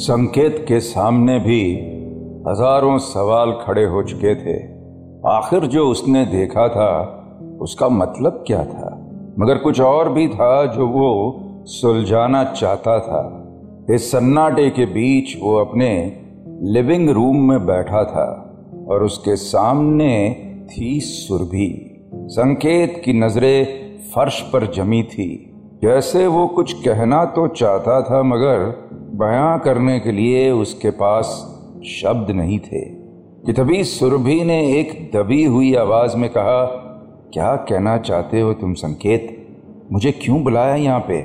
संकेत के सामने भी हज़ारों सवाल खड़े हो चुके थे। आखिर जो उसने देखा था, उसका मतलब क्या था? मगर कुछ और भी था जो वो सुलझाना चाहता था। इस सन्नाटे के बीच वो अपने लिविंग रूम में बैठा था और उसके सामने थी सुरभि। संकेत की नज़रें फर्श पर जमी थी। जैसे वो कुछ कहना तो चाहता था, मगर बयां करने के लिए उसके पास शब्द नहीं थे। कि तभी सुरभि ने एक दबी हुई आवाज़ में कहा, क्या कहना चाहते हो तुम संकेत? मुझे क्यों बुलाया यहाँ पे?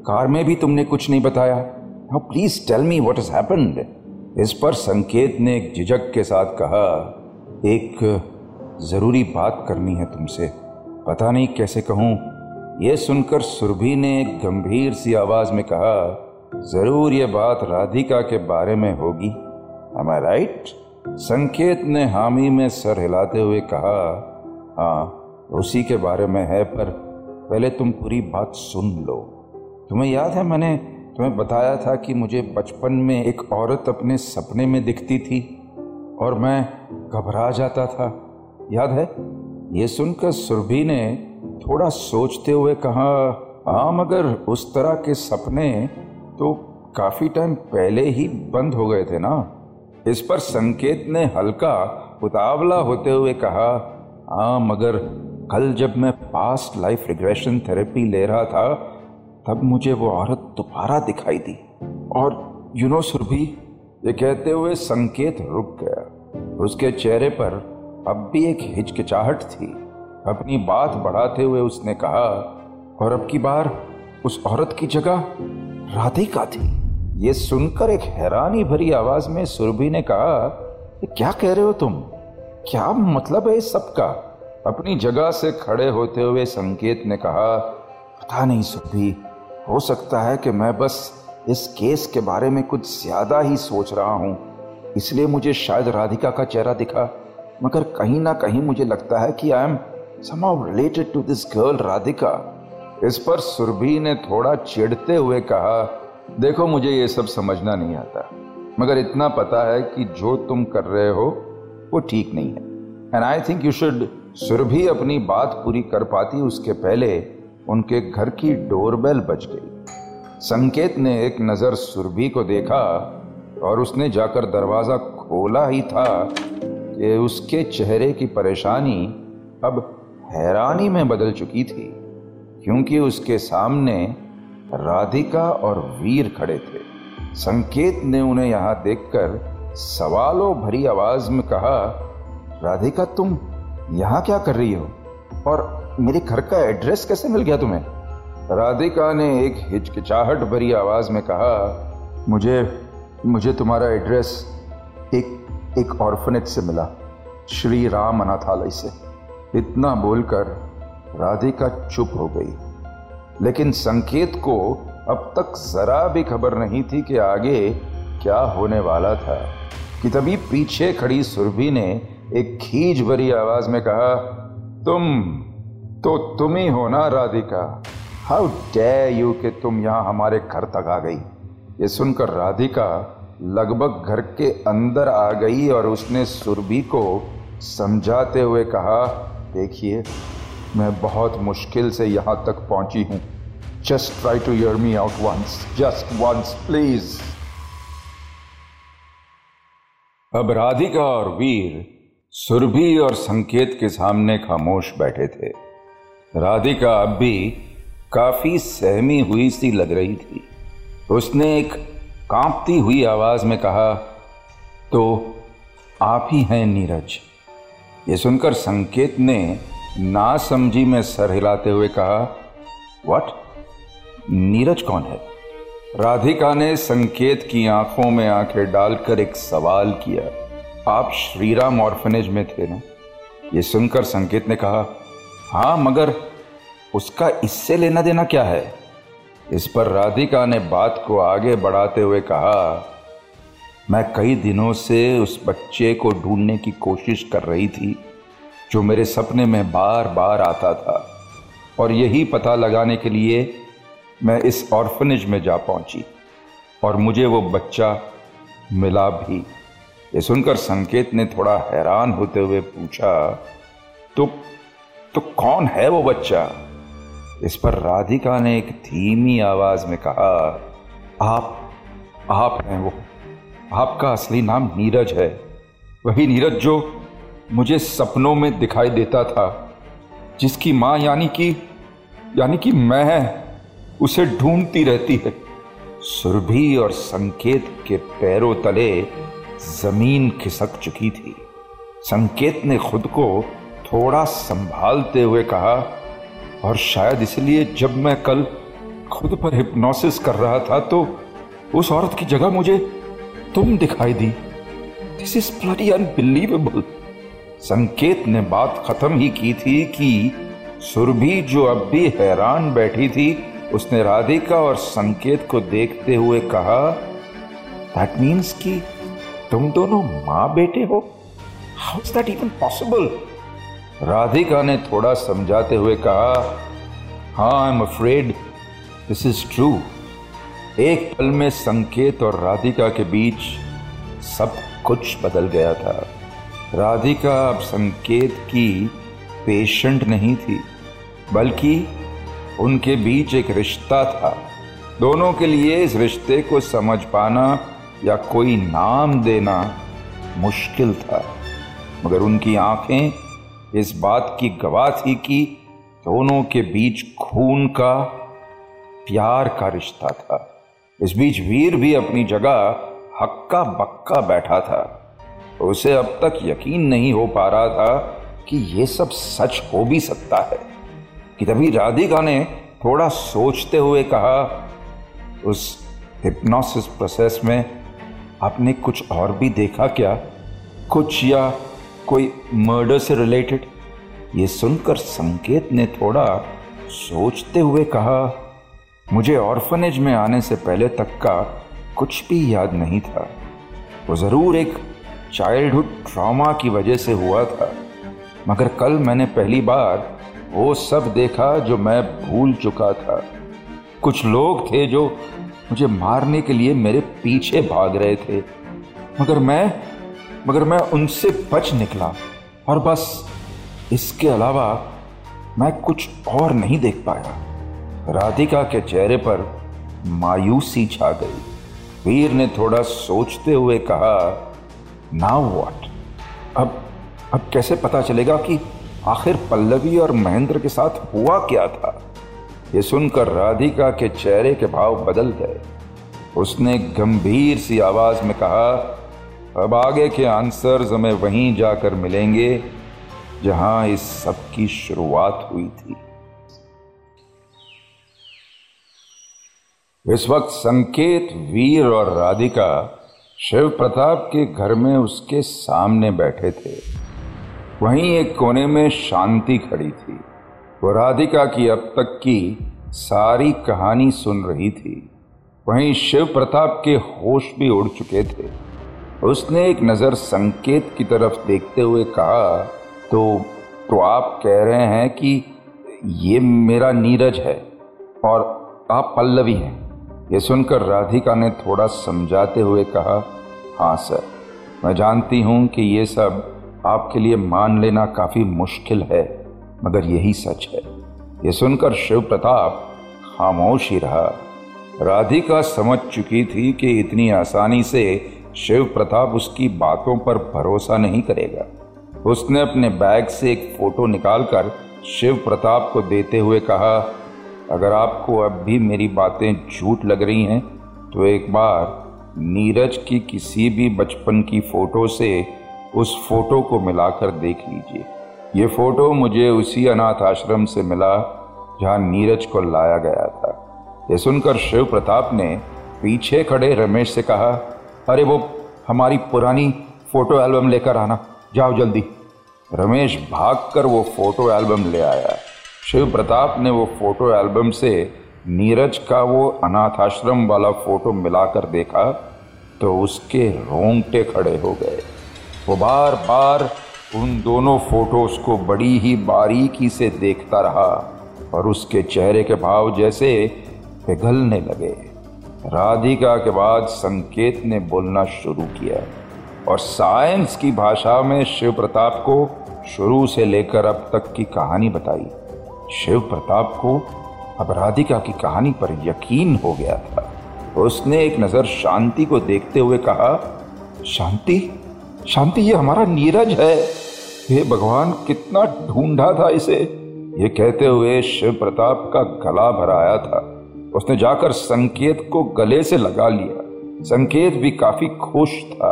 कार में भी तुमने कुछ नहीं बताया। Now please tell me what is happened इस पर संकेत ने एक झिझक के साथ कहा, एक ज़रूरी बात करनी है तुमसे। पता नहीं कैसे कहूँ? यह सुनकर सुरभि ने एक गंभीर सी आवाज़ में कहा ज़रूर ये बात राधिका के बारे में होगी। एम आई राइट संकेत ने हामी में सर हिलाते हुए कहा हाँ उसी के बारे में है, पर पहले तुम पूरी बात सुन लो। तुम्हें याद है, मैंने तुम्हें बताया था कि मुझे बचपन में एक औरत अपने सपने में दिखती थी, और मैं घबरा जाता था। याद है? ये सुनकर सुरभि ने थोड़ा सोचते हुए कहा हाँ मगर उस तरह के सपने तो काफ़ी टाइम पहले ही बंद हो गए थे ना? इस पर संकेत ने हल्का उतावला होते हुए कहा हाँ मगर कल जब मैं पास्ट लाइफ रिग्रेशन थेरेपी ले रहा था, तब मुझे वो औरत दोबारा दिखाई दी। और यू नो सुरभि, ये कहते हुए संकेत रुक गया। उसके चेहरे पर अब भी एक हिचकिचाहट थी। अपनी बात बढ़ाते हुए उसने कहा, और अब की बार उस औरत की जगह राधिका थी। ये सुनकर एक हैरानी भरी आवाज़ में सुरभि ने कहा क्या कह रहे हो तुम? क्या मतलब है इस सबका अपनी जगह से खड़े होते हुए संकेत ने कहा, पता नहीं सुरभि, हो सकता है कि मैं बस इस केस के बारे में कुछ ज़्यादा ही सोच रहा हूँ। इसलिए मुझे शायद राधिका का चेहरा दिखा, मगर कहीं ना कहीं मुझे लगता है कि I am somehow related to this girl Radhika. इस पर सुरभि ने थोड़ा चिढ़ते हुए कहा, देखो, मुझे ये सब समझना नहीं आता, मगर इतना पता है कि जो तुम कर रहे हो, वो ठीक नहीं है। And I think you should Surabhi अपनी बात पूरी कर पाती उसके पहले उनके घर की डोरबेल बज गई। संकेत ने एक नज़र सुरभि को देखा और उसने जाकर दरवाज़ा खोला ही था कि उसके चेहरे की परेशानी अब हैरानी में बदल चुकी थी। क्योंकि उसके सामने राधिका और वीर खड़े थे। संकेत ने उन्हें यहाँ देखकर सवालों भरी आवाज़ में कहा, राधिका, तुम यहाँ क्या कर रही हो? और मेरे घर का एड्रेस कैसे मिल गया तुम्हें? राधिका ने एक हिचकिचाहट भरी आवाज़ में कहा, मुझे मुझे तुम्हारा एड्रेस एक एक ऑर्फनेज से मिला। श्री राम अनाथालय से। इतना बोलकर राधिका चुप हो गई। लेकिन संकेत को अब तक जरा भी खबर नहीं थी कि आगे क्या होने वाला था। कि तभी पीछे खड़ी सुरभि ने एक खींच भरी आवाज़ में कहा, तुम तो तुम ही हो ना, राधिका। हाउ डे यू कि तुम यहाँ हमारे घर तक आ गई? ये सुनकर राधिका लगभग घर के अंदर आ गई और उसने सुरभि को समझाते हुए कहा, देखिए मैं बहुत मुश्किल से यहाँ तक पहुँची हूँ। Just try to hear me out once just once please अब राधिका और वीर सुरभि और संकेत के सामने खामोश बैठे थे। राधिका अब भी काफ़ी सहमी हुई सी लग रही थी। उसने एक कांपती हुई आवाज़ में कहा तो आप ही हैं नीरज। ये सुनकर संकेत ने ना समझी में सर हिलाते हुए कहा वट नीरज कौन है? राधिका ने संकेत की आँखों में आँखें डालकर एक सवाल किया। आप श्रीराम ऑर्फनेज में थे ना? ये सुनकर संकेत ने कहा हाँ मगर उसका इससे लेना देना क्या है? इस पर राधिका ने बात को आगे बढ़ाते हुए कहा, मैं कई दिनों से उस बच्चे को ढूँढने की कोशिश कर रही थी। जो मेरे सपने में बार बार आता था। और यही पता लगाने के लिए मैं इस ऑर्फनेज में जा पहुँची। और मुझे वो बच्चा मिला भी। ये सुनकर संकेत ने थोड़ा हैरान होते हुए पूछा तो तो कौन है वो बच्चा? इस पर राधिका ने एक धीमी आवाज़ में कहा, आप आप हैं वो। आपका असली नाम नीरज है। वही नीरज जो मुझे सपनों में दिखाई देता था, जिसकी माँ यानी कि यानी कि मैं उसे ढूंढती रहती है। सुरभि और संकेत के पैरों तले ज़मीन खिसक चुकी थी। संकेत ने खुद को थोड़ा संभालते हुए कहा, और शायद इसलिए जब मैं कल खुद पर हिप्नोसिस कर रहा था तो उस औरत की जगह मुझे तुम दिखाई दी। This is bloody unbelievable Sanket ने बात खत्म ही की थी कि सुरभि जो अब भी हैरान बैठी थी, उसने राधिका और संकेत को देखते हुए कहा दैट मीन्स कि तुम दोनों माँ बेटे हो? How is that even possible Radhika ने थोड़ा समझाते हुए कहा हाँ I am afraid this is true एक पल में संकेत और राधिका के बीच सब कुछ बदल गया था। राधिका अब संकेत की पेशेंट नहीं थी, बल्कि उनके बीच एक रिश्ता था। दोनों के लिए इस रिश्ते को समझ पाना या कोई नाम देना मुश्किल था। मगर उनकी आँखें इस बात की गवाह थी कि दोनों के बीच खून का, प्यार का रिश्ता था। इस बीच वीर भी अपनी जगह हक्का बक्का बैठा था। उसे अब तक यकीन नहीं हो पा रहा था कि यह सब सच हो भी सकता है। कि तभी राधिका ने थोड़ा सोचते हुए कहा, उस हिप्नोसिस प्रोसेस में आपने कुछ और भी देखा क्या? कुछ या कोई मर्डर से रिलेटेड ये सुनकर संकेत ने थोड़ा सोचते हुए कहा, मुझे ऑर्फनेज में आने से पहले तक का कुछ भी याद नहीं था। वो ज़रूर एक चाइल्डहुड ट्रॉमा की वजह से हुआ था। मगर कल मैंने पहली बार वो सब देखा जो मैं भूल चुका था। कुछ लोग थे जो मुझे मारने के लिए मेरे पीछे भाग रहे थे। मगर मैं मगर मैं उनसे बच निकला। और बस इसके अलावा मैं कुछ और नहीं देख पाया। राधिका के चेहरे पर मायूसी छा गई। वीर ने थोड़ा सोचते हुए कहा नाउ व्हाट अब अब कैसे पता चलेगा कि आखिर पल्लवी और महेंद्र के साथ हुआ क्या था? ये सुनकर राधिका के चेहरे के भाव बदल गए। उसने गंभीर सी आवाज़ में कहा, अब आगे के आंसर्स हमें वहीं जाकर मिलेंगे, जहाँ इस सब की शुरुआत हुई थी. इस वक्त संकेत, वीर और राधिका शिव प्रताप के घर में उसके सामने बैठे थे। वहीं एक कोने में शांति खड़ी थी। वो राधिका की अब तक की सारी कहानी सुन रही थी। वहीं शिव प्रताप के होश भी उड़ चुके थे। उसने एक नज़र संकेत की तरफ़ देखते हुए कहा तो तो आप कह रहे हैं कि ये मेरा नीरज है और आप पल्लवी हैं। ये सुनकर राधिका ने थोड़ा समझाते हुए कहा हाँ सर, मैं जानती हूँ कि ये सब आपके लिए मान लेना काफ़ी मुश्किल है, मगर यही सच है। ये सुनकर शिव प्रताप खामोश ही रहा। राधिका समझ चुकी थी कि इतनी आसानी से शिव प्रताप उसकी बातों पर भरोसा नहीं करेगा। उसने अपने बैग से एक फ़ोटो निकालकर शिव प्रताप को देते हुए कहा अगर आपको अब भी मेरी बातें झूठ लग रही हैं तो एक बार नीरज की किसी भी बचपन की फ़ोटो से उस फ़ोटो को मिलाकर देख लीजिए। ये फ़ोटो मुझे उसी अनाथ आश्रम से मिला, जहाँ नीरज को लाया गया था। ये सुनकर शिव प्रताप ने पीछे खड़े रमेश से कहा, अरे वो हमारी पुरानी फ़ोटो एल्बम लेकर आना। जाओ जल्दी। रमेश भागकर वो फ़ोटो एल्बम ले आया। शिव प्रताप ने वो फ़ोटो एल्बम से नीरज का वो अनाथ आश्रम वाला फ़ोटो मिलाकर देखा तो उसके रोंगटे खड़े हो गए। वो बार बार उन दोनों फ़ोटोज़ को बड़ी ही बारीकी से देखता रहा और उसके चेहरे के भाव जैसे पिघलने लगे। राधिका के बाद संकेत ने बोलना शुरू किया और साइंस की भाषा में शिव प्रताप को शुरू से लेकर अब तक की कहानी बताई। शिव प्रताप को अब राधिका की कहानी पर यकीन हो गया था। उसने एक नज़र शांति को देखते हुए कहा, शांति? शांति, ये हमारा नीरज है। हे भगवान, कितना ढूंढा था इसे। ये कहते हुए शिव प्रताप का गला भराया था। उसने जाकर संकेत को गले से लगा लिया। संकेत भी काफ़ी खुश था।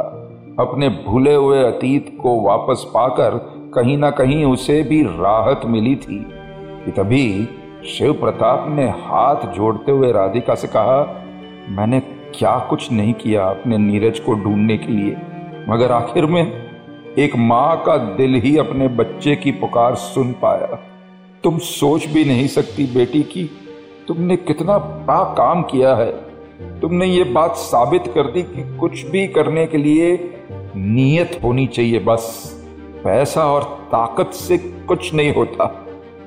अपने भूले हुए अतीत को वापस पाकर कहीं ना कहीं उसे भी राहत मिली थी। कि तभी शिव प्रताप ने हाथ जोड़ते हुए राधिका से कहा, मैंने क्या कुछ नहीं किया अपने नीरज को ढूँढने के लिए, मगर आखिर में एक माँ का दिल ही अपने बच्चे की पुकार सुन पाया। तुम सोच भी नहीं सकती बेटी की, तुमने कितना बड़ा काम किया है। तुमने ये बात साबित कर दी कि कुछ भी करने के लिए नीयत होनी चाहिए बस, पैसा और ताकत से कुछ नहीं होता।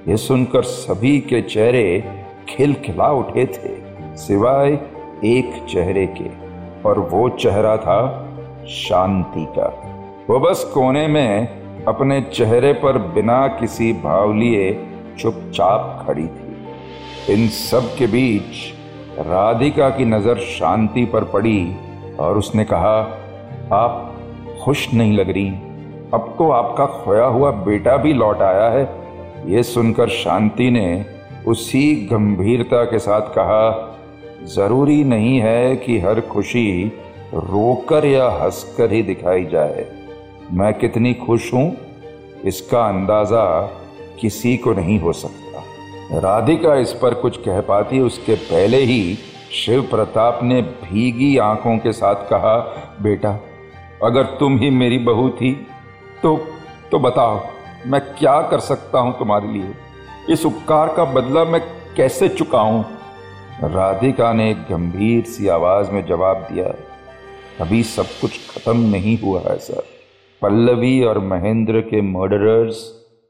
ये सुनकर सभी के चेहरे खिलखिला उठे थे, सिवाय एक चेहरे के। और वो चेहरा था शांति का। वो बस कोने में अपने चेहरे पर बिना किसी भाव लिए चुपचाप खड़ी थी। इन सब के बीच राधिका की नज़र शांति पर पड़ी और उसने कहा, आप खुश नहीं लग रही। अब तो आपका खोया हुआ बेटा भी लौट आया है। ये सुनकर शांति ने उसी गंभीरता के साथ कहा, ज़रूरी नहीं है कि हर खुशी रोकर या हंसकर ही दिखाई जाए। मैं कितनी खुश हूँ, इसका अंदाज़ा किसी को नहीं हो सकता। राधिका इस पर कुछ कह पाती, उसके पहले ही शिव प्रताप ने भीगी आँखों के साथ कहा, बेटा, अगर तुम ही मेरी बहू थी तो तो बताओ मैं क्या कर सकता हूँ तुम्हारे लिए? इस उपकार का बदला मैं कैसे चुकाऊं राधिका ने गंभीर सी आवाज़ में जवाब दिया, अभी सब कुछ खत्म नहीं हुआ है, सर। पल्लवी और महेंद्र के मर्डरर्स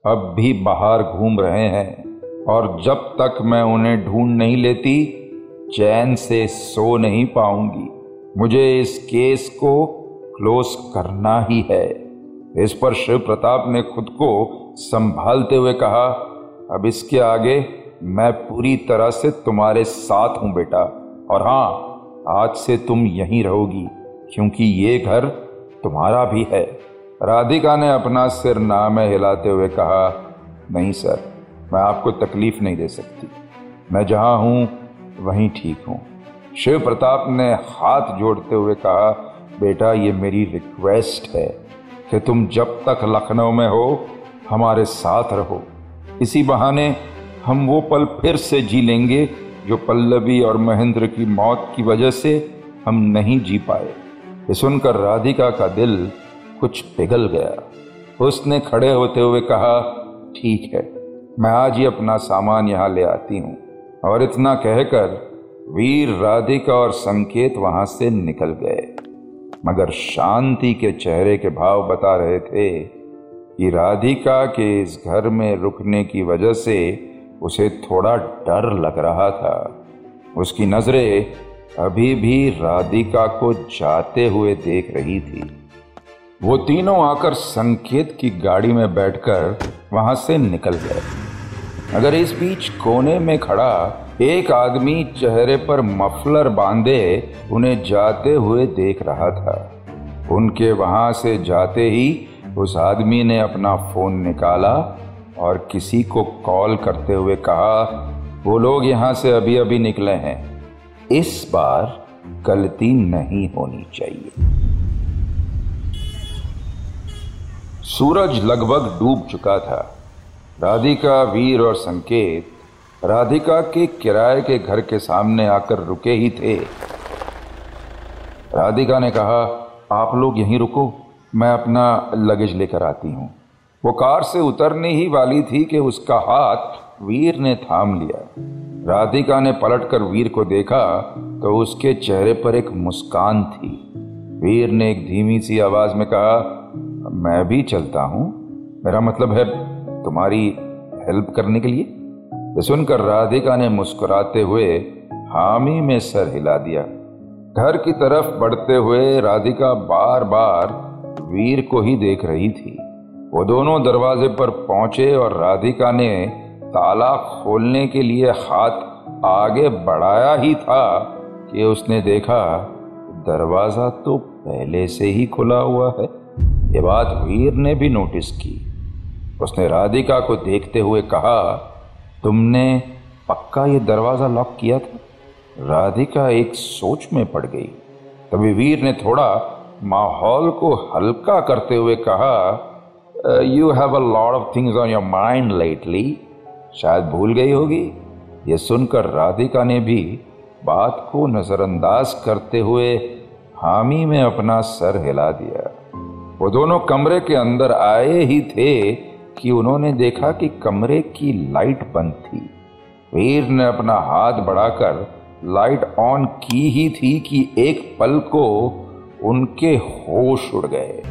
अब भी बाहर घूम रहे हैं, और जब तक मैं उन्हें ढूंढ नहीं लेती, चैन से सो नहीं पाऊँगी। मुझे इस केस को क्लोज करना ही है। इस पर शिव प्रताप ने खुद को संभालते हुए कहा, अब इसके आगे मैं पूरी तरह से तुम्हारे साथ हूँ बेटा, और हाँ, आज से तुम यहीं रहोगी, क्योंकि ये घर तुम्हारा भी है। राधिका ने अपना सिर ना में हिलाते हुए कहा, नहीं सर, मैं आपको तकलीफ़ नहीं दे सकती। मैं जहाँ हूँ, वहीं ठीक हूँ। शिव प्रताप ने हाथ जोड़ते हुए कहा, बेटा, ये मेरी रिक्वेस्ट है। कि तुम जब तक लखनऊ में हो, हमारे साथ रहो। इसी बहाने हम वो पल फिर से जी लेंगे जो पल्लवी और महेंद्र की मौत की वजह से हम नहीं जी पाए। ये सुनकर राधिका का दिल कुछ पिघल गया। उसने खड़े होते हुए कहा, ठीक है, मैं आज ही अपना सामान यहाँ ले आती हूँ। और इतना कहकर वीर राधिका और संकेत वहाँ से निकल गए। मगर शांति के चेहरे के भाव बता रहे थे कि राधिका के इस घर में रुकने की वजह से उसे थोड़ा डर लग रहा था। उसकी नज़रें अभी भी राधिका को जाते हुए देख रही थी। वो तीनों आकर संकेत की गाड़ी में बैठकर वहाँ से निकल गए। अगर इस बीच कोने में खड़ा एक आदमी चेहरे पर मफलर बांधे उन्हें जाते हुए देख रहा था। उनके वहाँ से जाते ही उस आदमी ने अपना फ़ोन निकाला और किसी को कॉल करते हुए कहा, वो लोग यहाँ से अभी अभी निकले हैं। इस बार गलती नहीं होनी चाहिए। सूरज लगभग डूब चुका था। राधिका, वीर और संकेत राधिका के किराए के घर के सामने आकर रुके ही थे। राधिका ने कहा, आप लोग यहीं रुको, मैं अपना लगेज लेकर आती हूँ। वो कार से उतरने ही वाली थी कि उसका हाथ वीर ने थाम लिया। राधिका ने पलटकर वीर को देखा तो उसके चेहरे पर एक मुस्कान थी। वीर ने एक धीमी सी आवाज़ में कहा, मैं भी चलता हूँ। मेरा मतलब है तुम्हारी हेल्प करने के लिए? सुनकर राधिका ने मुस्कुराते हुए हामी में सर हिला दिया। घर की तरफ़ बढ़ते हुए राधिका बार बार वीर को ही देख रही थी। वो दोनों दरवाजे पर पहुँचे और राधिका ने ताला खोलने के लिए हाथ आगे बढ़ाया ही था कि उसने देखा, दरवाज़ा तो पहले से ही खुला हुआ है। ये बात वीर ने भी नोटिस की। उसने राधिका को देखते हुए कहा तुमने पक्का ये दरवाज़ा लॉक किया था? राधिका एक सोच में पड़ गई। तभी वीर ने थोड़ा माहौल को हल्का करते हुए कहा you have a lot of things on your mind lately शायद भूल गई होगी। ये सुनकर राधिका ने भी बात को नजरअंदाज करते हुए हामी में अपना सर हिला दिया। वो दोनों कमरे के अंदर आए ही थे कि उन्होंने देखा कि कमरे की लाइट बंद थी। वीर ने अपना हाथ बढ़ाकर लाइट ऑन की ही थी कि एक पल को उनके होश उड़ गए।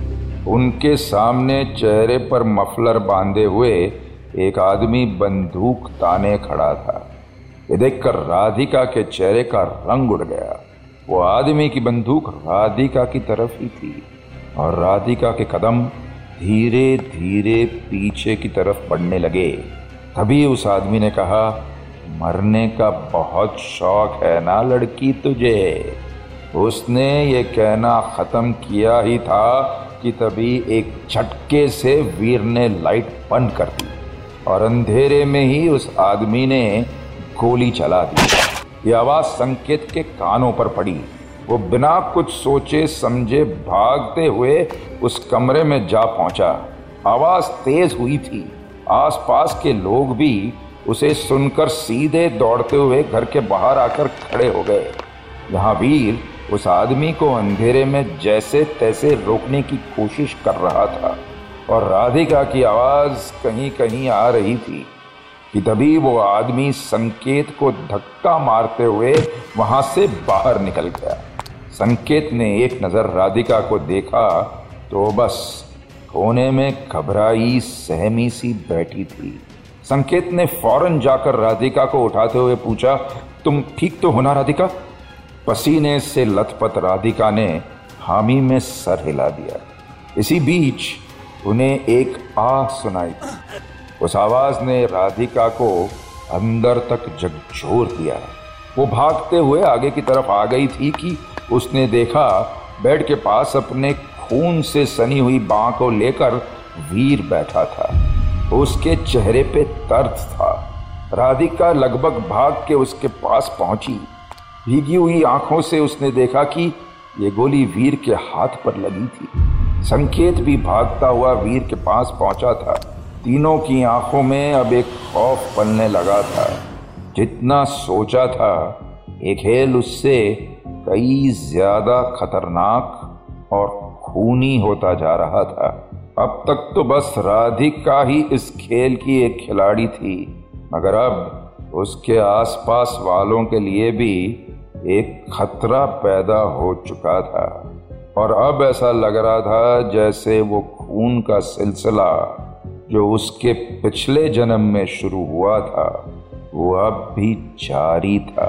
उनके सामने चेहरे पर मफलर बांधे हुए एक आदमी बंदूक ताने खड़ा था। ये देखकर राधिका के चेहरे का रंग उड़ गया। वो आदमी की बंदूक राधिका की तरफ़ ही थी और राधिका के कदम धीरे धीरे पीछे की तरफ़ बढ़ने लगे। तभी उस आदमी ने कहा, मरने का बहुत शौक है ना लड़की तुझे? उसने ये कहना खत्म किया ही था कि तभी एक झटके से वीर ने लाइट बंद कर दी और अंधेरे में ही उस आदमी ने गोली चला दी। ये आवाज़ संकेत के कानों पर पड़ी। वो बिना कुछ सोचे, समझे, भागते हुए उस कमरे में जा पहुँचा। आवाज़ तेज हुई थी। आसपास के लोग भी उसे सुनकर सीधे दौड़ते हुए घर के बाहर आकर खड़े हो गए। जहाँ वीर उस आदमी को अंधेरे में जैसे तैसे रोकने की कोशिश कर रहा था और राधिका की आवाज़ कहीं कहीं आ रही थी कि तभी वो आदमी संकेत को धक्का मारते हुए वहाँ से बाहर निकल गया। संकेत ने एक नज़र राधिका को देखा तो बस कोने में घबराई, सहमी सी बैठी थी। संकेत ने फ़ौरन जाकर राधिका को उठाते हुए पूछा, तुम ठीक तो हो ना राधिका? पसीने से लथपथ राधिका ने हामी में सर हिला दिया। इसी बीच उन्हें एक आ सुनाई थी उस आवाज़ ने राधिका को अंदर तक झकझोर दिया। वो भागते हुए आगे की तरफ़ आ गई थी कि उसने देखा, बेड के पास अपने खून से सनी हुई बाँ को लेकर वीर बैठा था। उसके चेहरे पे दर्द था। राधिका लगभग भाग के उसके पास पहुँची। भीगी हुई आँखों से उसने देखा कि ये गोली वीर के हाथ पर लगी थी। संकेत भी भागता हुआ वीर के पास पहुँचा था। तीनों की आँखों में अब एक खौफ पलने लगा था। जितना सोचा था, एक खेल उससे कई ज़्यादा खतरनाक और खूनी होता जा रहा था। अब तक तो बस राधिका ही इस खेल की एक खिलाड़ी थी, मगर अब उसके आसपास वालों के लिए भी एक खतरा पैदा हो चुका था। और अब ऐसा लग रहा था जैसे वो खून का सिलसिला जो उसके पिछले जन्म में शुरू हुआ था, वो अब भी जारी था।